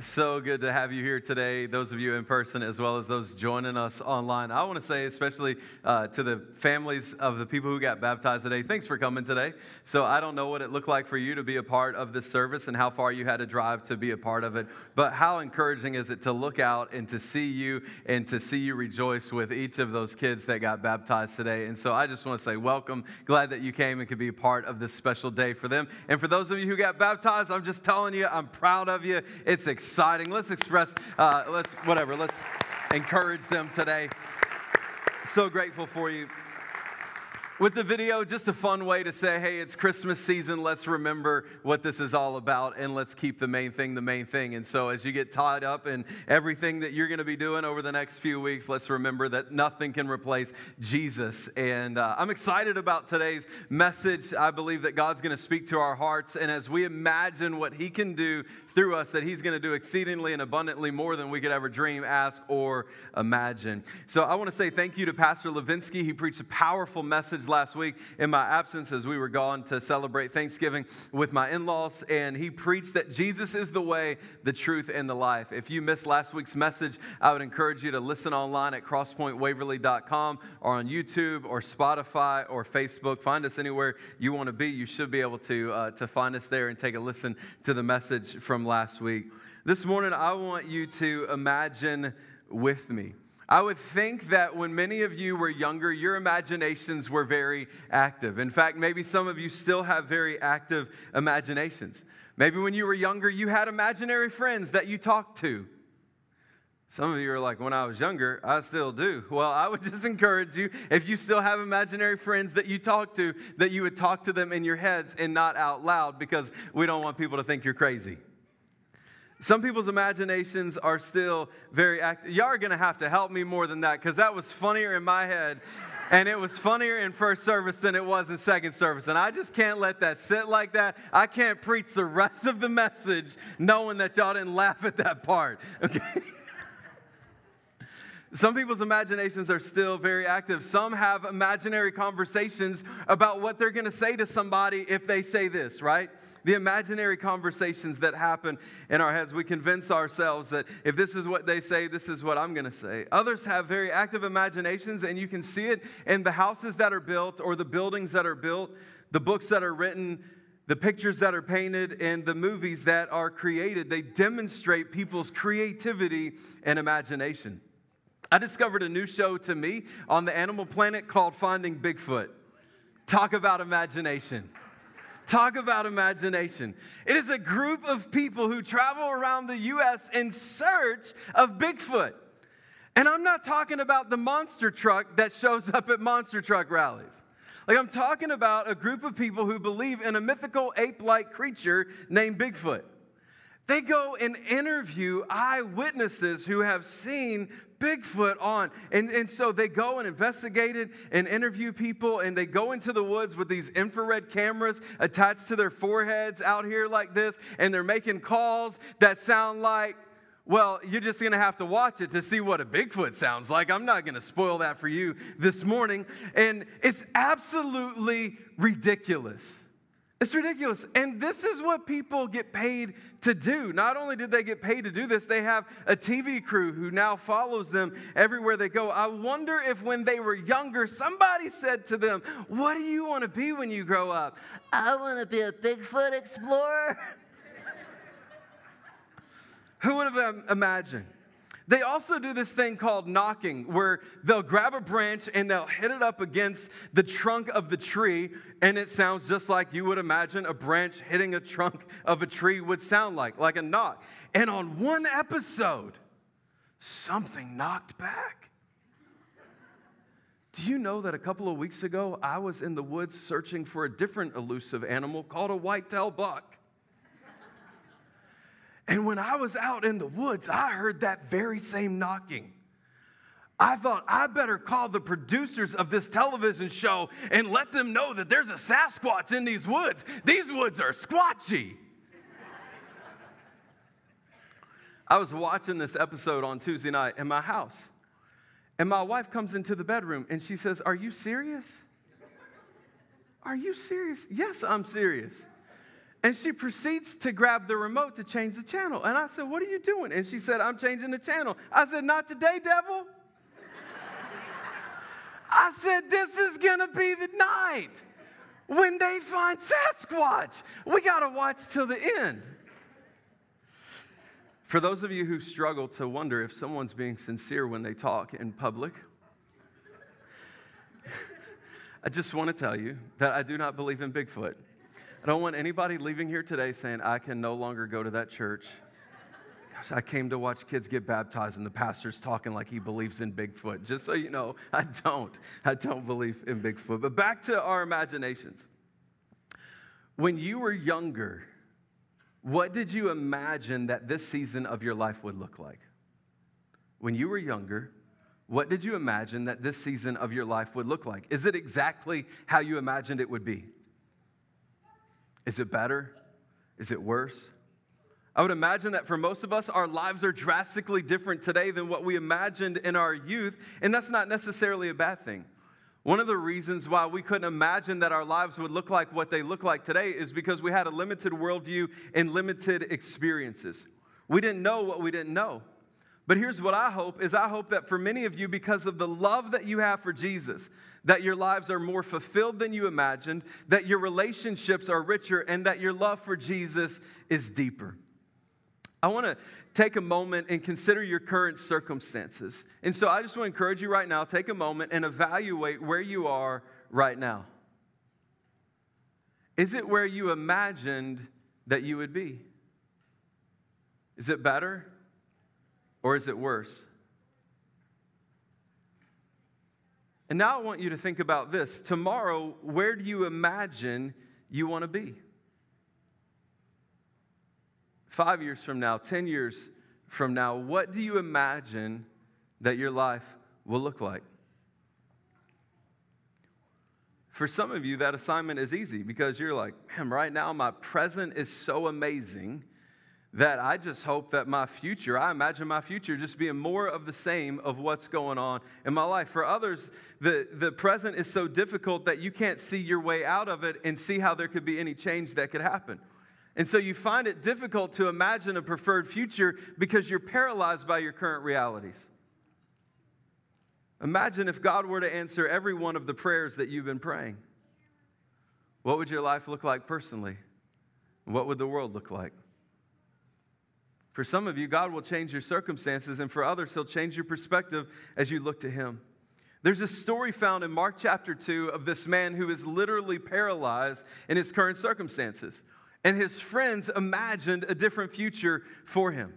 So good to have you here today, those of you in person as well as those joining us online. I want to say, especially uh, to the families of the people who got baptized today, thanks for coming today. So, I don't know what it looked like for you to be a part of this service and how far you had to drive to be a part of it, but how encouraging is it to look out and to see you and to see you rejoice with each of those kids that got baptized today. And so, I just want to say, welcome. Glad that you came and could be a part of this special day for them. And for those of you who got baptized, I'm just telling you, I'm proud of you. It's exciting exciting. Let's express, uh, let's, whatever, let's encourage them today. So grateful for you with the video, just a fun way to say, hey, it's Christmas season. Let's remember what this is all about and let's keep the main thing the main thing. And so, as you get tied up in everything that you're going to be doing over the next few weeks, let's remember that nothing can replace Jesus. And uh, I'm excited about today's message. I believe that God's going to speak to our hearts. And as we imagine what He can do through us, that He's going to do exceedingly and abundantly more than we could ever dream, ask, or imagine. So, I want to say thank you to Pastor Levinsky. He preached a powerful message last week in my absence as we were gone to celebrate Thanksgiving with my in laws, and he preached that Jesus is the way, the truth, and the life. If you missed last week's message, I would encourage you to listen online at crosspointwaverly.com or on YouTube or Spotify or Facebook. Find us anywhere you want to be. You should be able to, uh, to find us there and take a listen to the message from last week. This morning, I want you to imagine with me. I would think that when many of you were younger, your imaginations were very active. In fact, maybe some of you still have very active imaginations. Maybe when you were younger, you had imaginary friends that you talked to. Some of you are like, when I was younger, I still do. Well, I would just encourage you, if you still have imaginary friends that you talk to, that you would talk to them in your heads and not out loud because we don't want people to think you're crazy. Some people's imaginations are still very active. Y'all are going to have to help me more than that because that was funnier in my head. And it was funnier in first service than it was in second service. And I just can't let that sit like that. I can't preach the rest of the message knowing that y'all didn't laugh at that part. Okay? Some people's imaginations are still very active. Some have imaginary conversations about what they're going to say to somebody if they say this, right? The imaginary conversations that happen in our heads. We convince ourselves that if this is what they say, this is what I'm going to say. Others have very active imaginations, and you can see it in the houses that are built or the buildings that are built, the books that are written. The pictures that are painted and the movies that are created, they demonstrate people's creativity and imagination. I discovered a new show to me on the Animal Planet called Finding Bigfoot. Talk about imagination. Talk about imagination. It is a group of people who travel around the U.S. in search of Bigfoot. And I'm not talking about the monster truck that shows up at monster truck rallies. Like, I'm talking about a group of people who believe in a mythical ape like creature named Bigfoot. They go and interview eyewitnesses who have seen Bigfoot on. And, and so they go and investigate it and interview people, and they go into the woods with these infrared cameras attached to their foreheads out here like this, and they're making calls that sound like, well, you're just going to have to watch it to see what a Bigfoot sounds like. I'm not going to spoil that for you this morning. And it's absolutely ridiculous. It's ridiculous. And this is what people get paid to do. Not only did they get paid to do this, they have a TV crew who now follows them everywhere they go. I wonder if when they were younger, somebody said to them, What do you want to be when you grow up? I want to be a Bigfoot explorer. Who would have um, imagined? They also do this thing called knocking, where they'll grab a branch and they'll hit it up against the trunk of the tree, and it sounds just like you would imagine a branch hitting a trunk of a tree would sound like, like a knock. And on one episode, something knocked back. Do you know that a couple of weeks ago, I was in the woods searching for a different elusive animal called a white-tailed buck? And when I was out in the woods, I heard that very same knocking. I thought I better call the producers of this television show and let them know that there's a Sasquatch in these woods. These woods are squatchy. I was watching this episode on Tuesday night in my house, and my wife comes into the bedroom and she says, Are you serious? Are you serious? Yes, I'm serious. And she proceeds to grab the remote to change the channel. And I said, What are you doing? And she said, I'm changing the channel. I said, Not today, devil. I said, This is gonna be the night when they find Sasquatch. We gotta watch till the end. For those of you who struggle to wonder if someone's being sincere when they talk in public, I just want to tell you that I do not believe in Bigfoot. I don't want anybody leaving here today saying, I can no longer go to that church. Gosh, I came to watch kids get baptized and the pastor's talking like he believes in Bigfoot. Just so you know, I don't. I don't believe in Bigfoot. But back to our imaginations. When you were younger, what did you imagine that this season of your life would look like? When you were younger, what did you imagine that this season of your life would look like? Is it exactly how you imagined it would be? Is it better? Is it worse? I would imagine that for most of us, our lives are drastically different today than what we imagined in our youth, and that's not necessarily a bad thing. One of the reasons why we couldn't imagine that our lives would look like what they look like today is because we had a limited worldview and limited experiences. We didn't know what we didn't know. But here's what I hope is I hope that for many of you because of the love that you have for Jesus, that your lives are more fulfilled than you imagined, that your relationships are richer and that your love for Jesus is deeper. I want to take a moment and consider your current circumstances. And so I just want to encourage you right now take a moment and evaluate where you are right now. Is it where you imagined that you would be? Is it better or is it worse? And now I want you to think about this. Tomorrow, where do you imagine you want to be? five years from now, 10 years from now, what do you imagine that your life will look like? For some of you, that assignment is easy because you're like, man, right now my present is so amazing that I just hope that my future, I imagine my future just being more of the same of what's going on in my life. For others, the, the present is so difficult that you can't see your way out of it and see how there could be any change that could happen. And so you find it difficult to imagine a preferred future because you're paralyzed by your current realities. Imagine if God were to answer every one of the prayers that you've been praying. What would your life look like personally? What would the world look like? For some of you, God will change your circumstances, and for others, He'll change your perspective as you look to Him. There's a story found in Mark chapter 2 of this man who is literally paralyzed in his current circumstances. And his friends imagined a different future for him.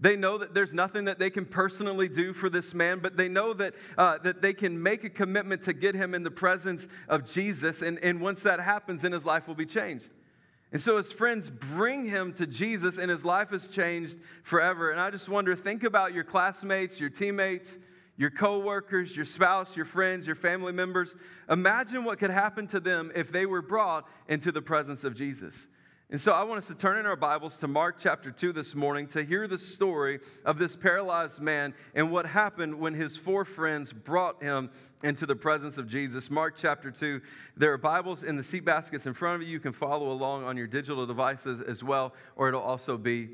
They know that there's nothing that they can personally do for this man, but they know that, uh, that they can make a commitment to get him in the presence of Jesus. And, and once that happens, then his life will be changed. And so his friends bring him to Jesus, and his life is changed forever. And I just wonder think about your classmates, your teammates, your coworkers, your spouse, your friends, your family members. Imagine what could happen to them if they were brought into the presence of Jesus. And so I want us to turn in our Bibles to Mark chapter 2 this morning to hear the story of this paralyzed man and what happened when his four friends brought him into the presence of Jesus. Mark chapter 2. There are Bibles in the seat baskets in front of you. You can follow along on your digital devices as well, or it'll also be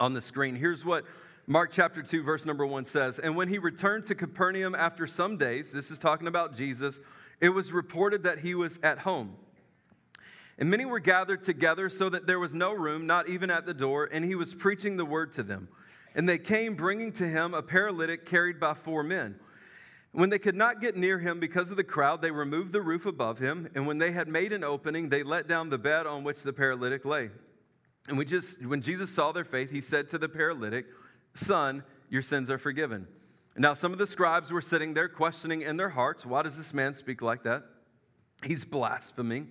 on the screen. Here's what Mark chapter 2, verse number 1 says And when he returned to Capernaum after some days, this is talking about Jesus, it was reported that he was at home. And many were gathered together so that there was no room, not even at the door, and he was preaching the word to them. And they came bringing to him a paralytic carried by four men. When they could not get near him because of the crowd, they removed the roof above him, and when they had made an opening, they let down the bed on which the paralytic lay. And we just, when Jesus saw their faith, he said to the paralytic, Son, your sins are forgiven. Now, some of the scribes were sitting there questioning in their hearts, Why does this man speak like that? He's blaspheming.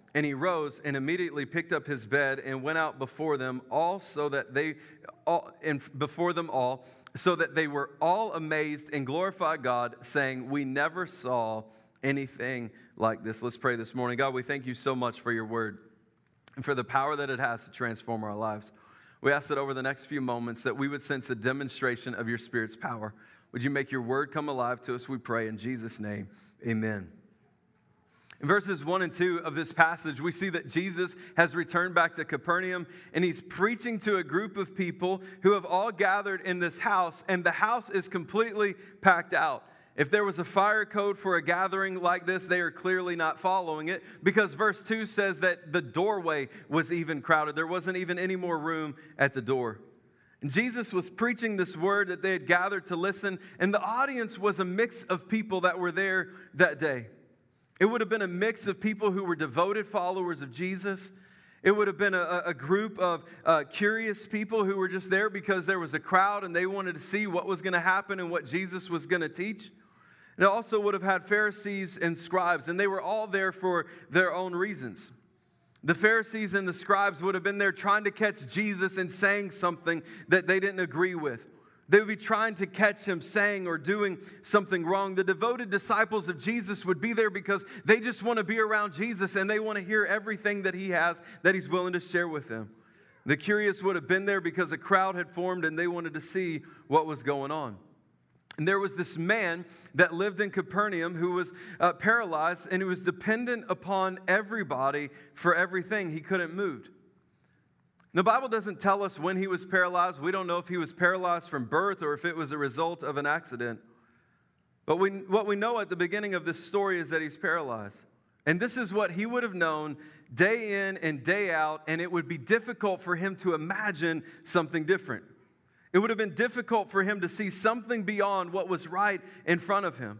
And he rose and immediately picked up his bed and went out before them all so that they all and before them all so that they were all amazed and glorified God saying we never saw anything like this. Let's pray this morning. God, we thank you so much for your word and for the power that it has to transform our lives. We ask that over the next few moments that we would sense a demonstration of your spirit's power. Would you make your word come alive to us? We pray in Jesus name. Amen. In verses 1 and 2 of this passage, we see that Jesus has returned back to Capernaum and he's preaching to a group of people who have all gathered in this house, and the house is completely packed out. If there was a fire code for a gathering like this, they are clearly not following it because verse 2 says that the doorway was even crowded. There wasn't even any more room at the door. And Jesus was preaching this word that they had gathered to listen, and the audience was a mix of people that were there that day. It would have been a mix of people who were devoted followers of Jesus. It would have been a, a group of uh, curious people who were just there because there was a crowd and they wanted to see what was going to happen and what Jesus was going to teach. It also would have had Pharisees and scribes, and they were all there for their own reasons. The Pharisees and the scribes would have been there trying to catch Jesus and saying something that they didn't agree with. They would be trying to catch him saying or doing something wrong. The devoted disciples of Jesus would be there because they just want to be around Jesus and they want to hear everything that he has that he's willing to share with them. The curious would have been there because a crowd had formed and they wanted to see what was going on. And there was this man that lived in Capernaum who was uh, paralyzed and he was dependent upon everybody for everything. He couldn't move. The Bible doesn't tell us when he was paralyzed. We don't know if he was paralyzed from birth or if it was a result of an accident. But we, what we know at the beginning of this story is that he's paralyzed. And this is what he would have known day in and day out, and it would be difficult for him to imagine something different. It would have been difficult for him to see something beyond what was right in front of him.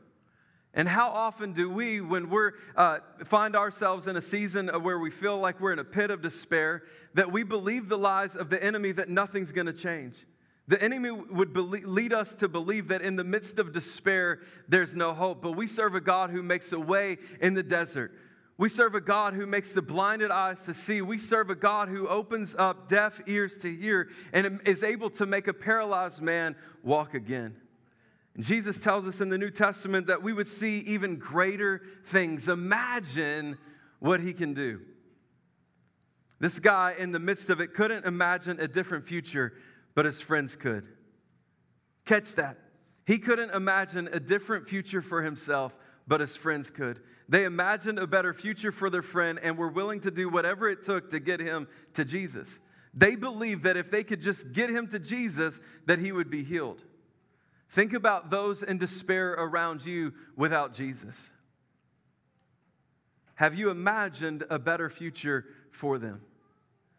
And how often do we, when we uh, find ourselves in a season where we feel like we're in a pit of despair, that we believe the lies of the enemy that nothing's going to change? The enemy would lead us to believe that in the midst of despair, there's no hope. But we serve a God who makes a way in the desert. We serve a God who makes the blinded eyes to see. We serve a God who opens up deaf ears to hear and is able to make a paralyzed man walk again. Jesus tells us in the New Testament that we would see even greater things. Imagine what he can do. This guy, in the midst of it, couldn't imagine a different future, but his friends could. Catch that. He couldn't imagine a different future for himself, but his friends could. They imagined a better future for their friend and were willing to do whatever it took to get him to Jesus. They believed that if they could just get him to Jesus, that he would be healed. Think about those in despair around you without Jesus. Have you imagined a better future for them?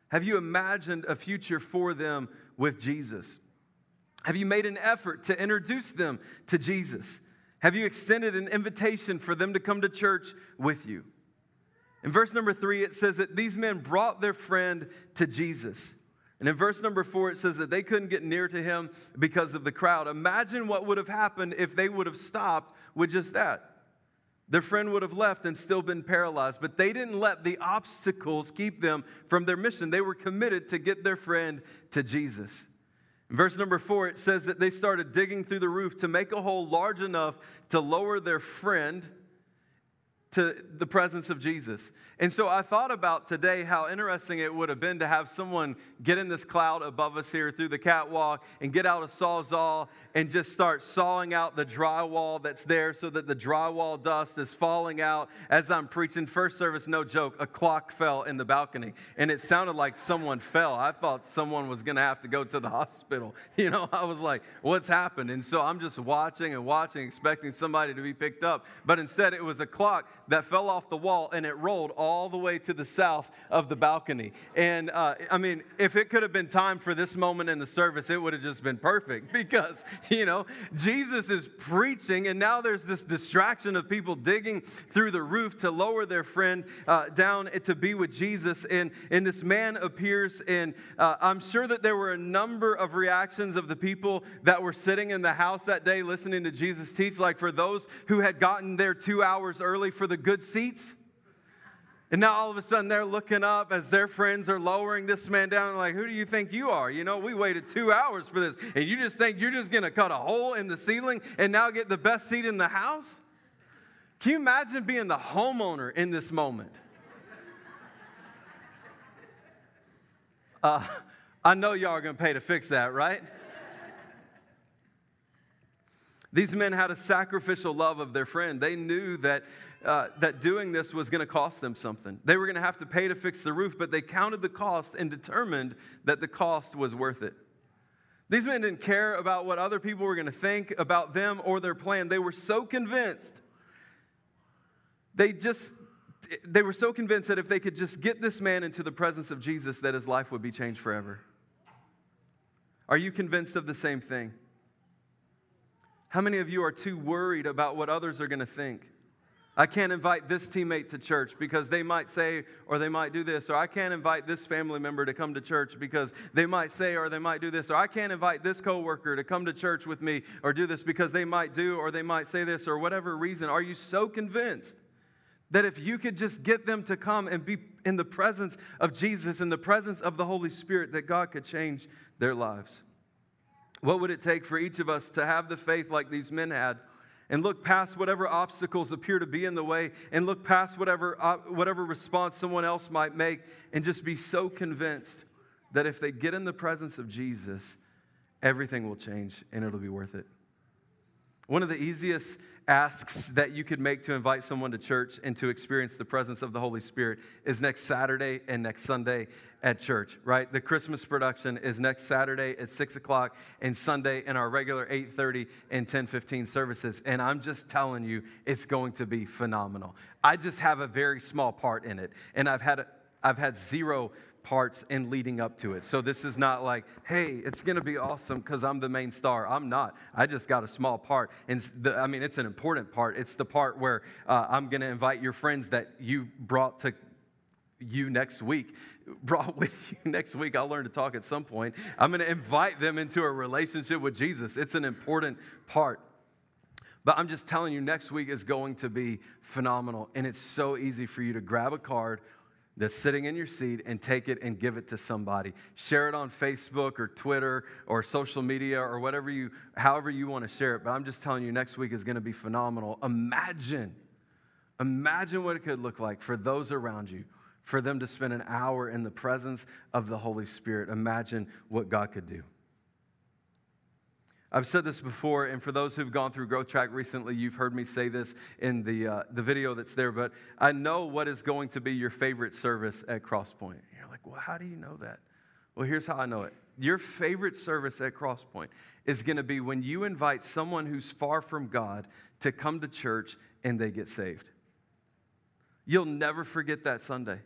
Have you imagined a future for them with Jesus? Have you made an effort to introduce them to Jesus? Have you extended an invitation for them to come to church with you? In verse number three, it says that these men brought their friend to Jesus. And in verse number four, it says that they couldn't get near to him because of the crowd. Imagine what would have happened if they would have stopped with just that. Their friend would have left and still been paralyzed, but they didn't let the obstacles keep them from their mission. They were committed to get their friend to Jesus. In verse number four, it says that they started digging through the roof to make a hole large enough to lower their friend to the presence of Jesus. And so I thought about today how interesting it would have been to have someone get in this cloud above us here through the catwalk and get out a sawzall and just start sawing out the drywall that's there so that the drywall dust is falling out as I'm preaching. First service, no joke, a clock fell in the balcony and it sounded like someone fell. I thought someone was going to have to go to the hospital. You know, I was like, what's happened? And so I'm just watching and watching, expecting somebody to be picked up. But instead, it was a clock that fell off the wall and it rolled all the way to the south of the balcony. And uh, I mean, if it could have been time for this moment in the service, it would have just been perfect because, you know, Jesus is preaching and now there's this distraction of people digging through the roof to lower their friend uh, down to be with Jesus. And, and this man appears, and uh, I'm sure that there were a number of reactions of the people that were sitting in the house that day listening to Jesus teach, like for those who had gotten there two hours early for the good seats. And now all of a sudden they're looking up as their friends are lowering this man down, like, who do you think you are? You know, we waited two hours for this, and you just think you're just gonna cut a hole in the ceiling and now get the best seat in the house? Can you imagine being the homeowner in this moment? Uh, I know y'all are gonna pay to fix that, right? These men had a sacrificial love of their friend. They knew that, uh, that doing this was going to cost them something. They were going to have to pay to fix the roof, but they counted the cost and determined that the cost was worth it. These men didn't care about what other people were going to think about them or their plan. They were so convinced. They just they were so convinced that if they could just get this man into the presence of Jesus that his life would be changed forever. Are you convinced of the same thing? How many of you are too worried about what others are going to think? I can't invite this teammate to church because they might say or they might do this, or I can't invite this family member to come to church because they might say or they might do this, or I can't invite this coworker to come to church with me or do this because they might do or they might say this or whatever reason. Are you so convinced that if you could just get them to come and be in the presence of Jesus, in the presence of the Holy Spirit, that God could change their lives? What would it take for each of us to have the faith like these men had and look past whatever obstacles appear to be in the way and look past whatever, uh, whatever response someone else might make and just be so convinced that if they get in the presence of Jesus, everything will change and it'll be worth it? One of the easiest asks that you could make to invite someone to church and to experience the presence of the Holy Spirit is next Saturday and next Sunday at church, right? The Christmas production is next Saturday at 6 o'clock and Sunday in our regular 8.30 and 10.15 services. And I'm just telling you, it's going to be phenomenal. I just have a very small part in it. And I've had, I've had zero parts and leading up to it. So this is not like, hey, it's going to be awesome because I'm the main star. I'm not. I just got a small part. And the, I mean, it's an important part. It's the part where uh, I'm going to invite your friends that you brought to you next week brought with you next week i'll learn to talk at some point i'm going to invite them into a relationship with jesus it's an important part but i'm just telling you next week is going to be phenomenal and it's so easy for you to grab a card that's sitting in your seat and take it and give it to somebody. Share it on Facebook or Twitter or social media or whatever you, however you want to share it. But I'm just telling you, next week is going to be phenomenal. Imagine, imagine what it could look like for those around you, for them to spend an hour in the presence of the Holy Spirit. Imagine what God could do. I've said this before, and for those who've gone through Growth Track recently, you've heard me say this in the, uh, the video that's there, but I know what is going to be your favorite service at Crosspoint. You're like, well, how do you know that? Well, here's how I know it. Your favorite service at Crosspoint is going to be when you invite someone who's far from God to come to church and they get saved. You'll never forget that Sunday.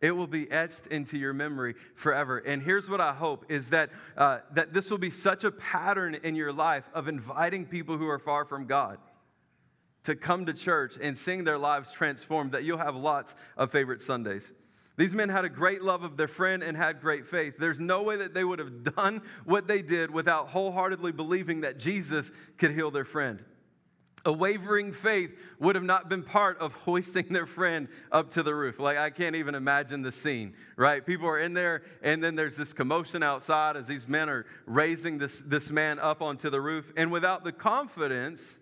It will be etched into your memory forever. And here's what I hope is that, uh, that this will be such a pattern in your life of inviting people who are far from God to come to church and seeing their lives transformed that you'll have lots of favorite Sundays. These men had a great love of their friend and had great faith. There's no way that they would have done what they did without wholeheartedly believing that Jesus could heal their friend. A wavering faith would have not been part of hoisting their friend up to the roof. Like, I can't even imagine the scene, right? People are in there, and then there's this commotion outside as these men are raising this, this man up onto the roof. And without the confidence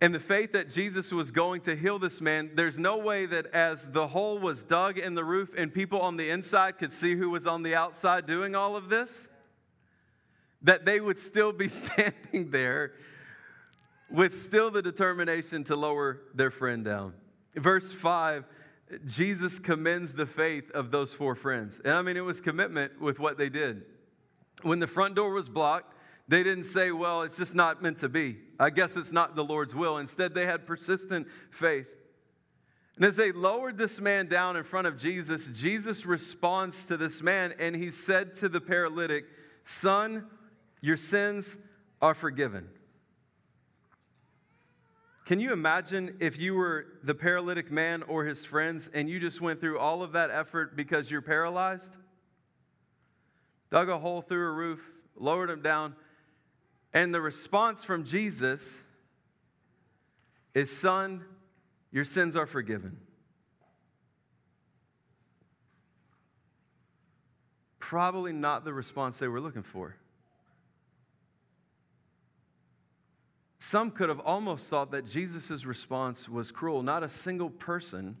and the faith that Jesus was going to heal this man, there's no way that as the hole was dug in the roof and people on the inside could see who was on the outside doing all of this, that they would still be standing there with still the determination to lower their friend down. Verse 5, Jesus commends the faith of those four friends. And I mean, it was commitment with what they did. When the front door was blocked, They didn't say, well, it's just not meant to be. I guess it's not the Lord's will. Instead, they had persistent faith. And as they lowered this man down in front of Jesus, Jesus responds to this man and he said to the paralytic, Son, your sins are forgiven. Can you imagine if you were the paralytic man or his friends and you just went through all of that effort because you're paralyzed? Dug a hole through a roof, lowered him down, and the response from Jesus is Son, your sins are forgiven. Probably not the response they were looking for. Some could have almost thought that Jesus' response was cruel. Not a single person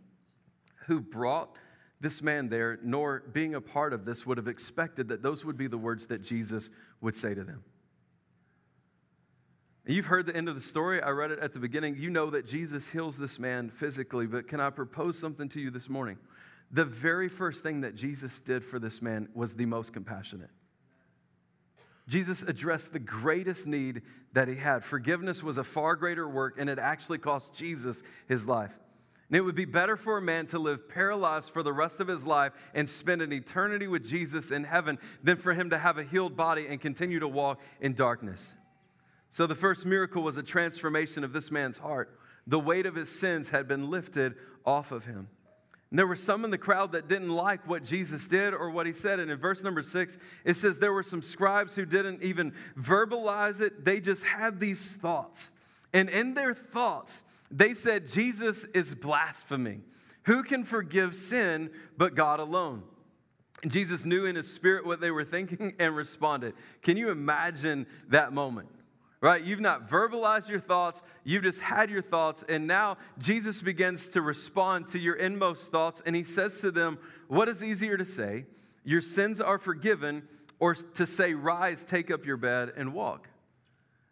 who brought this man there, nor being a part of this, would have expected that those would be the words that Jesus would say to them. You've heard the end of the story. I read it at the beginning. You know that Jesus heals this man physically, but can I propose something to you this morning? The very first thing that Jesus did for this man was the most compassionate. Jesus addressed the greatest need that he had. Forgiveness was a far greater work, and it actually cost Jesus his life. And it would be better for a man to live paralyzed for the rest of his life and spend an eternity with Jesus in heaven than for him to have a healed body and continue to walk in darkness. So the first miracle was a transformation of this man's heart. The weight of his sins had been lifted off of him. And there were some in the crowd that didn't like what Jesus did or what he said. And in verse number six, it says there were some scribes who didn't even verbalize it, they just had these thoughts. And in their thoughts, they said, Jesus is blaspheming. Who can forgive sin but God alone? And Jesus knew in his spirit what they were thinking and responded. Can you imagine that moment? Right? You've not verbalized your thoughts, you've just had your thoughts, and now Jesus begins to respond to your inmost thoughts, and he says to them, What is easier to say? Your sins are forgiven, or to say, Rise, take up your bed, and walk?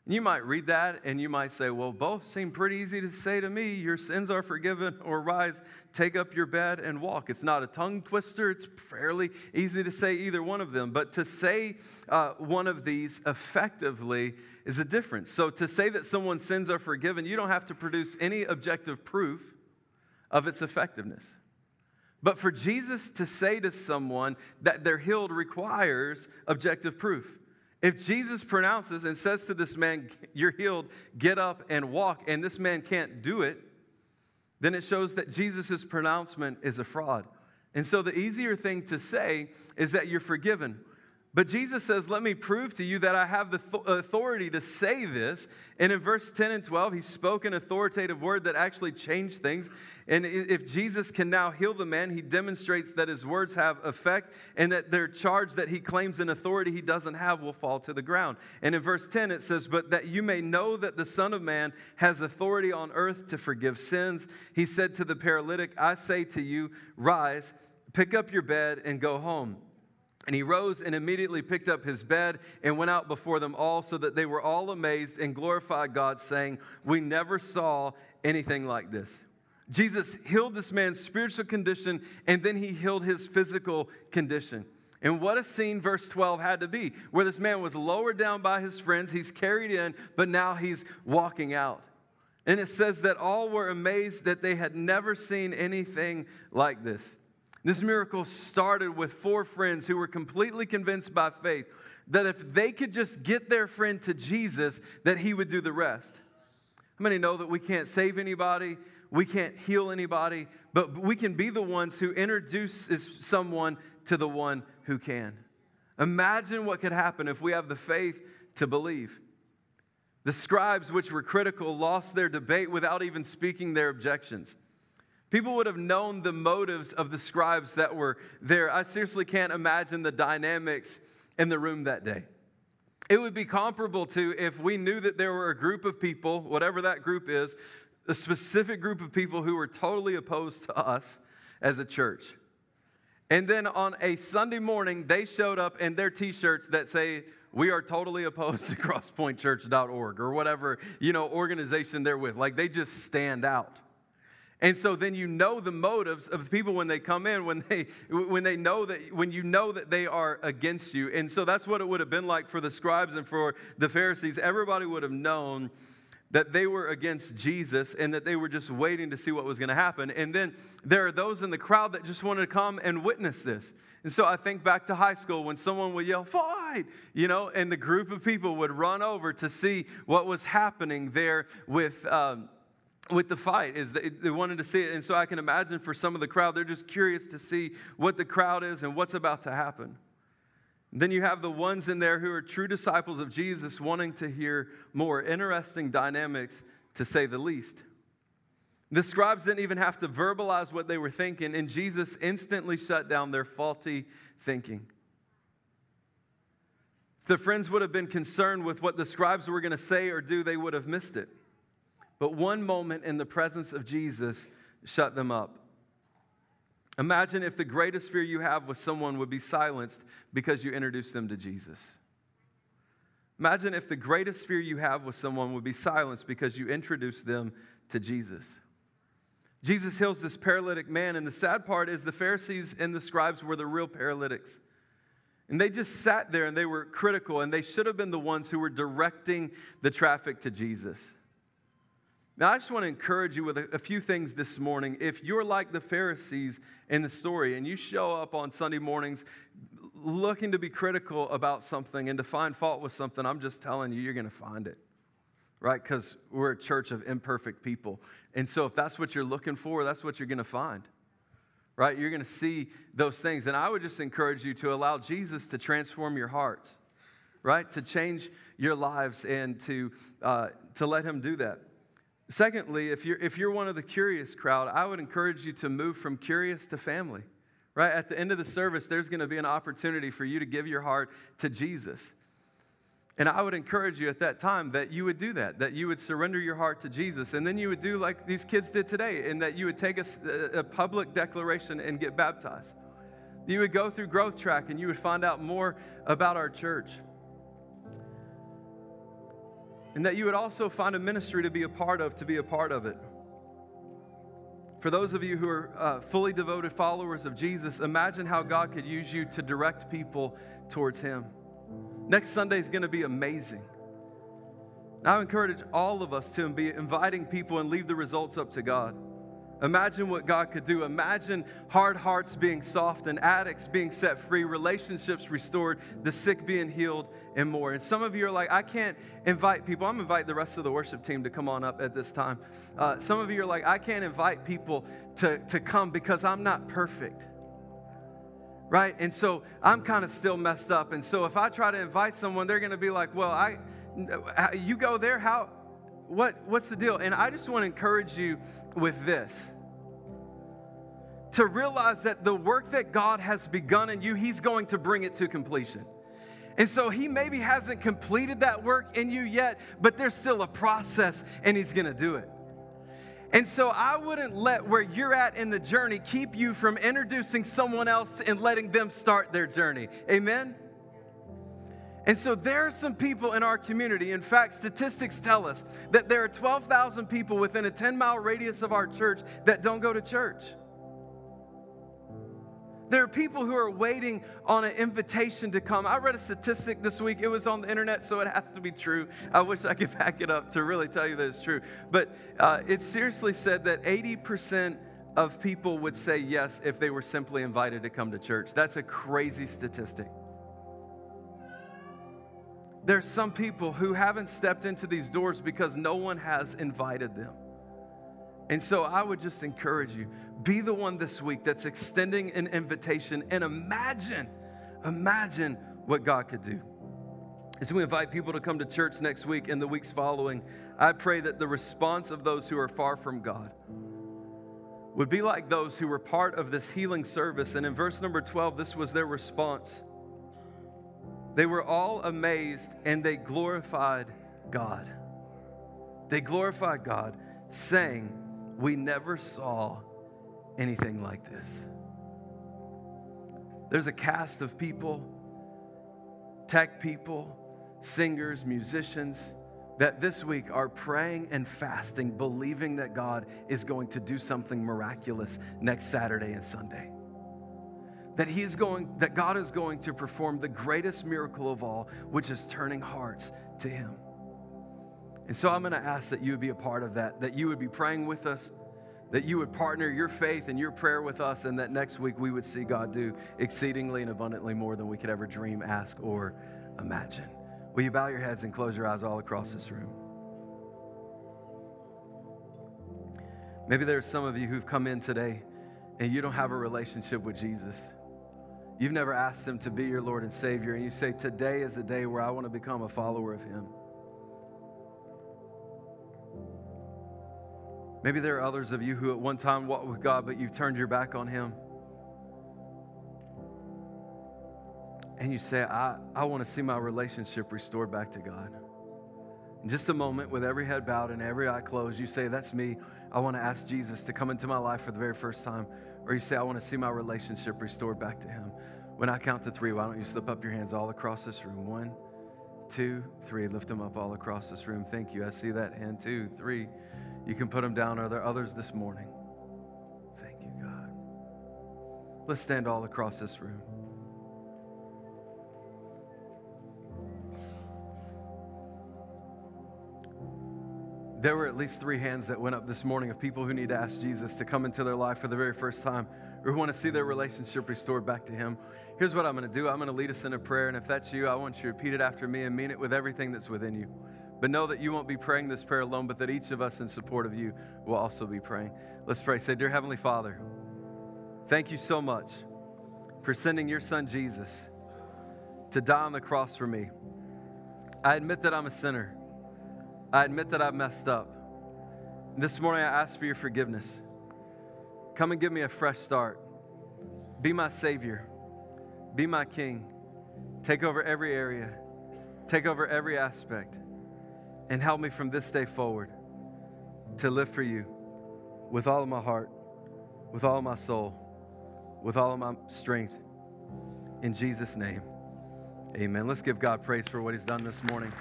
You might read that and you might say, well, both seem pretty easy to say to me. Your sins are forgiven, or rise, take up your bed and walk. It's not a tongue twister. It's fairly easy to say either one of them. But to say uh, one of these effectively is a difference. So to say that someone's sins are forgiven, you don't have to produce any objective proof of its effectiveness. But for Jesus to say to someone that they're healed requires objective proof. If Jesus pronounces and says to this man, You're healed, get up and walk, and this man can't do it, then it shows that Jesus' pronouncement is a fraud. And so the easier thing to say is that you're forgiven. But Jesus says, Let me prove to you that I have the authority to say this. And in verse 10 and 12, he spoke an authoritative word that actually changed things. And if Jesus can now heal the man, he demonstrates that his words have effect and that their charge that he claims an authority he doesn't have will fall to the ground. And in verse 10, it says, But that you may know that the Son of Man has authority on earth to forgive sins, he said to the paralytic, I say to you, rise, pick up your bed, and go home. And he rose and immediately picked up his bed and went out before them all, so that they were all amazed and glorified God, saying, We never saw anything like this. Jesus healed this man's spiritual condition, and then he healed his physical condition. And what a scene verse 12 had to be, where this man was lowered down by his friends, he's carried in, but now he's walking out. And it says that all were amazed that they had never seen anything like this. This miracle started with four friends who were completely convinced by faith that if they could just get their friend to Jesus, that he would do the rest. How many know that we can't save anybody, we can't heal anybody, but we can be the ones who introduce someone to the one who can? Imagine what could happen if we have the faith to believe. The scribes, which were critical, lost their debate without even speaking their objections. People would have known the motives of the scribes that were there. I seriously can't imagine the dynamics in the room that day. It would be comparable to if we knew that there were a group of people, whatever that group is, a specific group of people who were totally opposed to us as a church. And then on a Sunday morning, they showed up in their t shirts that say, we are totally opposed to crosspointchurch.org or whatever, you know, organization they're with. Like they just stand out. And so then you know the motives of the people when they come in, when they when they know that when you know that they are against you. And so that's what it would have been like for the scribes and for the Pharisees. Everybody would have known that they were against Jesus and that they were just waiting to see what was going to happen. And then there are those in the crowd that just wanted to come and witness this. And so I think back to high school when someone would yell, fight, you know, and the group of people would run over to see what was happening there with. Um, with the fight is they, wanted to see it. And so i can imagine for some of the crowd they're just curious to see what the crowd is and what's about to happen. Then you have the ones in there who are true disciples of jesus wanting to hear more interesting dynamics to say the least. The scribes didn't even have to verbalize what they were thinking and jesus instantly shut down their faulty thinking. The friends would have been concerned with what the scribes were going to say or do. They would have missed it but one moment in the presence of Jesus shut them up. Imagine if the greatest fear you have with someone would be silenced because you introduced them to Jesus. Imagine if the greatest fear you have with someone would be silenced because you introduced them to Jesus. Jesus heals this paralytic man, and the sad part is the Pharisees and the scribes were the real paralytics. And they just sat there and they were critical, and they should have been the ones who were directing the traffic to Jesus. Now, I just want to encourage you with a, a, few things this morning. If you're like the Pharisees in the story and you show up on Sunday mornings looking to be critical about something and to find fault with something, I'm just telling you, you're going to find it, right? Because we're a church of imperfect people. And so, if that's what you're looking for, that's what you're going to find, right? You're going to see those things. And I would just encourage you to allow Jesus to transform your hearts, right? To change your lives and to, uh, to let Him do that. Secondly, if you're, if you're one of the curious crowd, I would encourage you to move from curious to family. Right? At the end of the service, there's going to be an opportunity for you to give your heart to Jesus. And I would encourage you at that time that you would do that, that you would surrender your heart to Jesus. And then you would do like these kids did today, and that you would take a, a public declaration and get baptized. You would go through Growth Track and you would find out more about our church and that you would also find a ministry to be a part of, to be a part of it. For those of you who are uh, fully devoted followers of Jesus, imagine how God could use you to direct people towards Him. Next Sunday is going to be amazing. I encourage all of us to be inviting people and leave the results up to God. Imagine what God could do. Imagine hard hearts being soft and addicts being set free, relationships restored, the sick being healed, and more. And some of you are like, I can't invite people. I'm invite the rest of the worship team to come on up at this time. Uh, some of you are like, I can't invite people to, to come because I'm not perfect. Right? And so I'm kind of still messed up. And so if I try to invite someone, they're going to be like, well, I, you go there, how, what, what's the deal? And I just want to encourage you with this to realize that the work that God has begun in you, He's going to bring it to completion. And so He maybe hasn't completed that work in you yet, but there's still a process and He's going to do it. And so I wouldn't let where you're at in the journey keep you from introducing someone else and letting them start their journey. Amen? And so there are some people in our community. In fact, statistics tell us that there are 12,000 people within a 10 mile radius of our church that don't go to church. There are people who are waiting on an invitation to come. I read a statistic this week. It was on the internet, so it has to be true. I wish I could back it up to really tell you that it's true. But uh, it seriously said that 80% of people would say yes if they were simply invited to come to church. That's a crazy statistic. There's some people who haven't stepped into these doors because no one has invited them. And so I would just encourage you be the one this week that's extending an invitation and imagine, imagine what God could do. As we invite people to come to church next week and the weeks following, I pray that the response of those who are far from God would be like those who were part of this healing service. And in verse number 12, this was their response. They were all amazed and they glorified God. They glorified God, saying, We never saw anything like this. There's a cast of people, tech people, singers, musicians, that this week are praying and fasting, believing that God is going to do something miraculous next Saturday and Sunday. That he's going, that God is going to perform the greatest miracle of all, which is turning hearts to him. And so I'm going to ask that you would be a part of that, that you would be praying with us, that you would partner your faith and your prayer with us, and that next week we would see God do exceedingly and abundantly more than we could ever dream, ask, or imagine. Will you bow your heads and close your eyes all across this room? Maybe there are some of you who've come in today and you don't have a relationship with Jesus. You've never asked Him to be your Lord and Savior, and you say, Today is the day where I want to become a follower of Him. Maybe there are others of you who at one time walked with God, but you've turned your back on Him. And you say, I, I want to see my relationship restored back to God. In just a moment, with every head bowed and every eye closed, you say, That's me. I want to ask Jesus to come into my life for the very first time. Or you say, I want to see my relationship restored back to Him. When I count to three, why don't you slip up your hands all across this room? One, two, three. Lift them up all across this room. Thank you. I see that hand. Two, three. You can put them down. Are there others this morning? Thank you, God. Let's stand all across this room. There were at least three hands that went up this morning of people who need to ask Jesus to come into their life for the very first time or who want to see their relationship restored back to Him. Here's what I'm going to do I'm going to lead us in a prayer. And if that's you, I want you to repeat it after me and mean it with everything that's within you. But know that you won't be praying this prayer alone, but that each of us in support of you will also be praying. Let's pray. Say, Dear Heavenly Father, thank you so much for sending your son Jesus to die on the cross for me. I admit that I'm a sinner. I admit that I've messed up. This morning I ask for your forgiveness. Come and give me a fresh start. Be my Savior. Be my King. Take over every area. Take over every aspect and help me from this day forward to live for you with all of my heart, with all of my soul, with all of my strength. In Jesus' name, amen. Let's give God praise for what He's done this morning.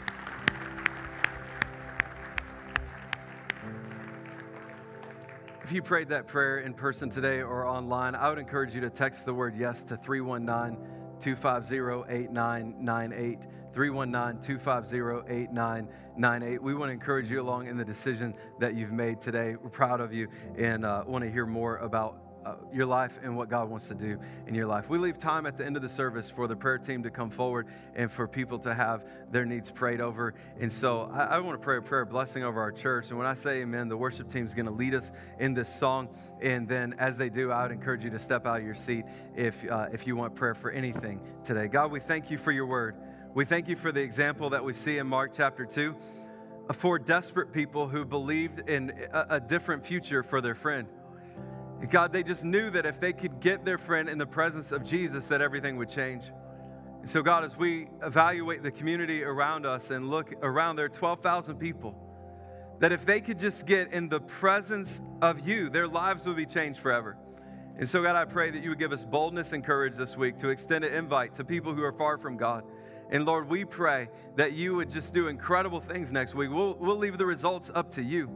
If you prayed that prayer in person today or online, I would encourage you to text the word yes to 319 250 8998. 319 250 8998. We want to encourage you along in the decision that you've made today. We're proud of you and uh, want to hear more about uh, your life and what God wants to do in your life. We leave time at the end of the service for the prayer team to come forward and for people to have their needs prayed over. And so I, I want to pray a prayer blessing over our church. And when I say amen, the worship team is going to lead us in this song. And then as they do, I would encourage you to step out of your seat if, uh, if you want prayer for anything today. God, we thank you for your word. We thank you for the example that we see in Mark chapter 2 of four desperate people who believed in a, a different future for their friend. God, they just knew that if they could get their friend in the presence of Jesus, that everything would change. And so, God, as we evaluate the community around us and look around there, 12,000 people, that if they could just get in the presence of you, their lives would be changed forever. And so, God, I pray that you would give us boldness and courage this week to extend an invite to people who are far from God. And Lord, we pray that you would just do incredible things next week. We'll, we'll leave the results up to you.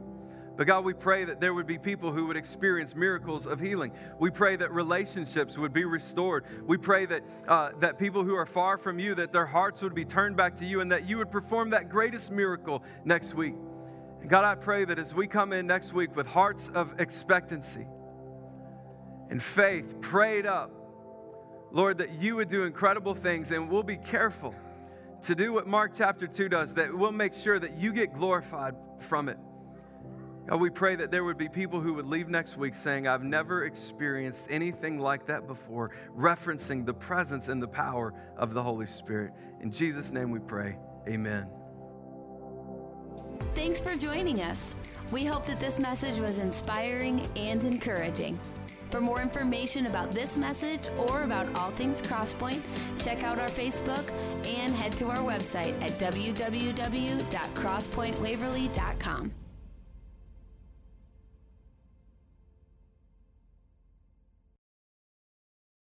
But God, we pray that there would be people who would experience miracles of healing. We pray that relationships would be restored. We pray that, uh, that people who are far from you, that their hearts would be turned back to you and that you would perform that greatest miracle next week. And God, I pray that as we come in next week with hearts of expectancy and faith prayed up, Lord, that you would do incredible things and we'll be careful to do what Mark chapter 2 does, that we'll make sure that you get glorified from it. God, we pray that there would be people who would leave next week saying, I've never experienced anything like that before, referencing the presence and the power of the Holy Spirit. In Jesus' name we pray. Amen. Thanks for joining us. We hope that this message was inspiring and encouraging. For more information about this message or about all things Crosspoint, check out our Facebook and head to our website at www.crosspointwaverly.com.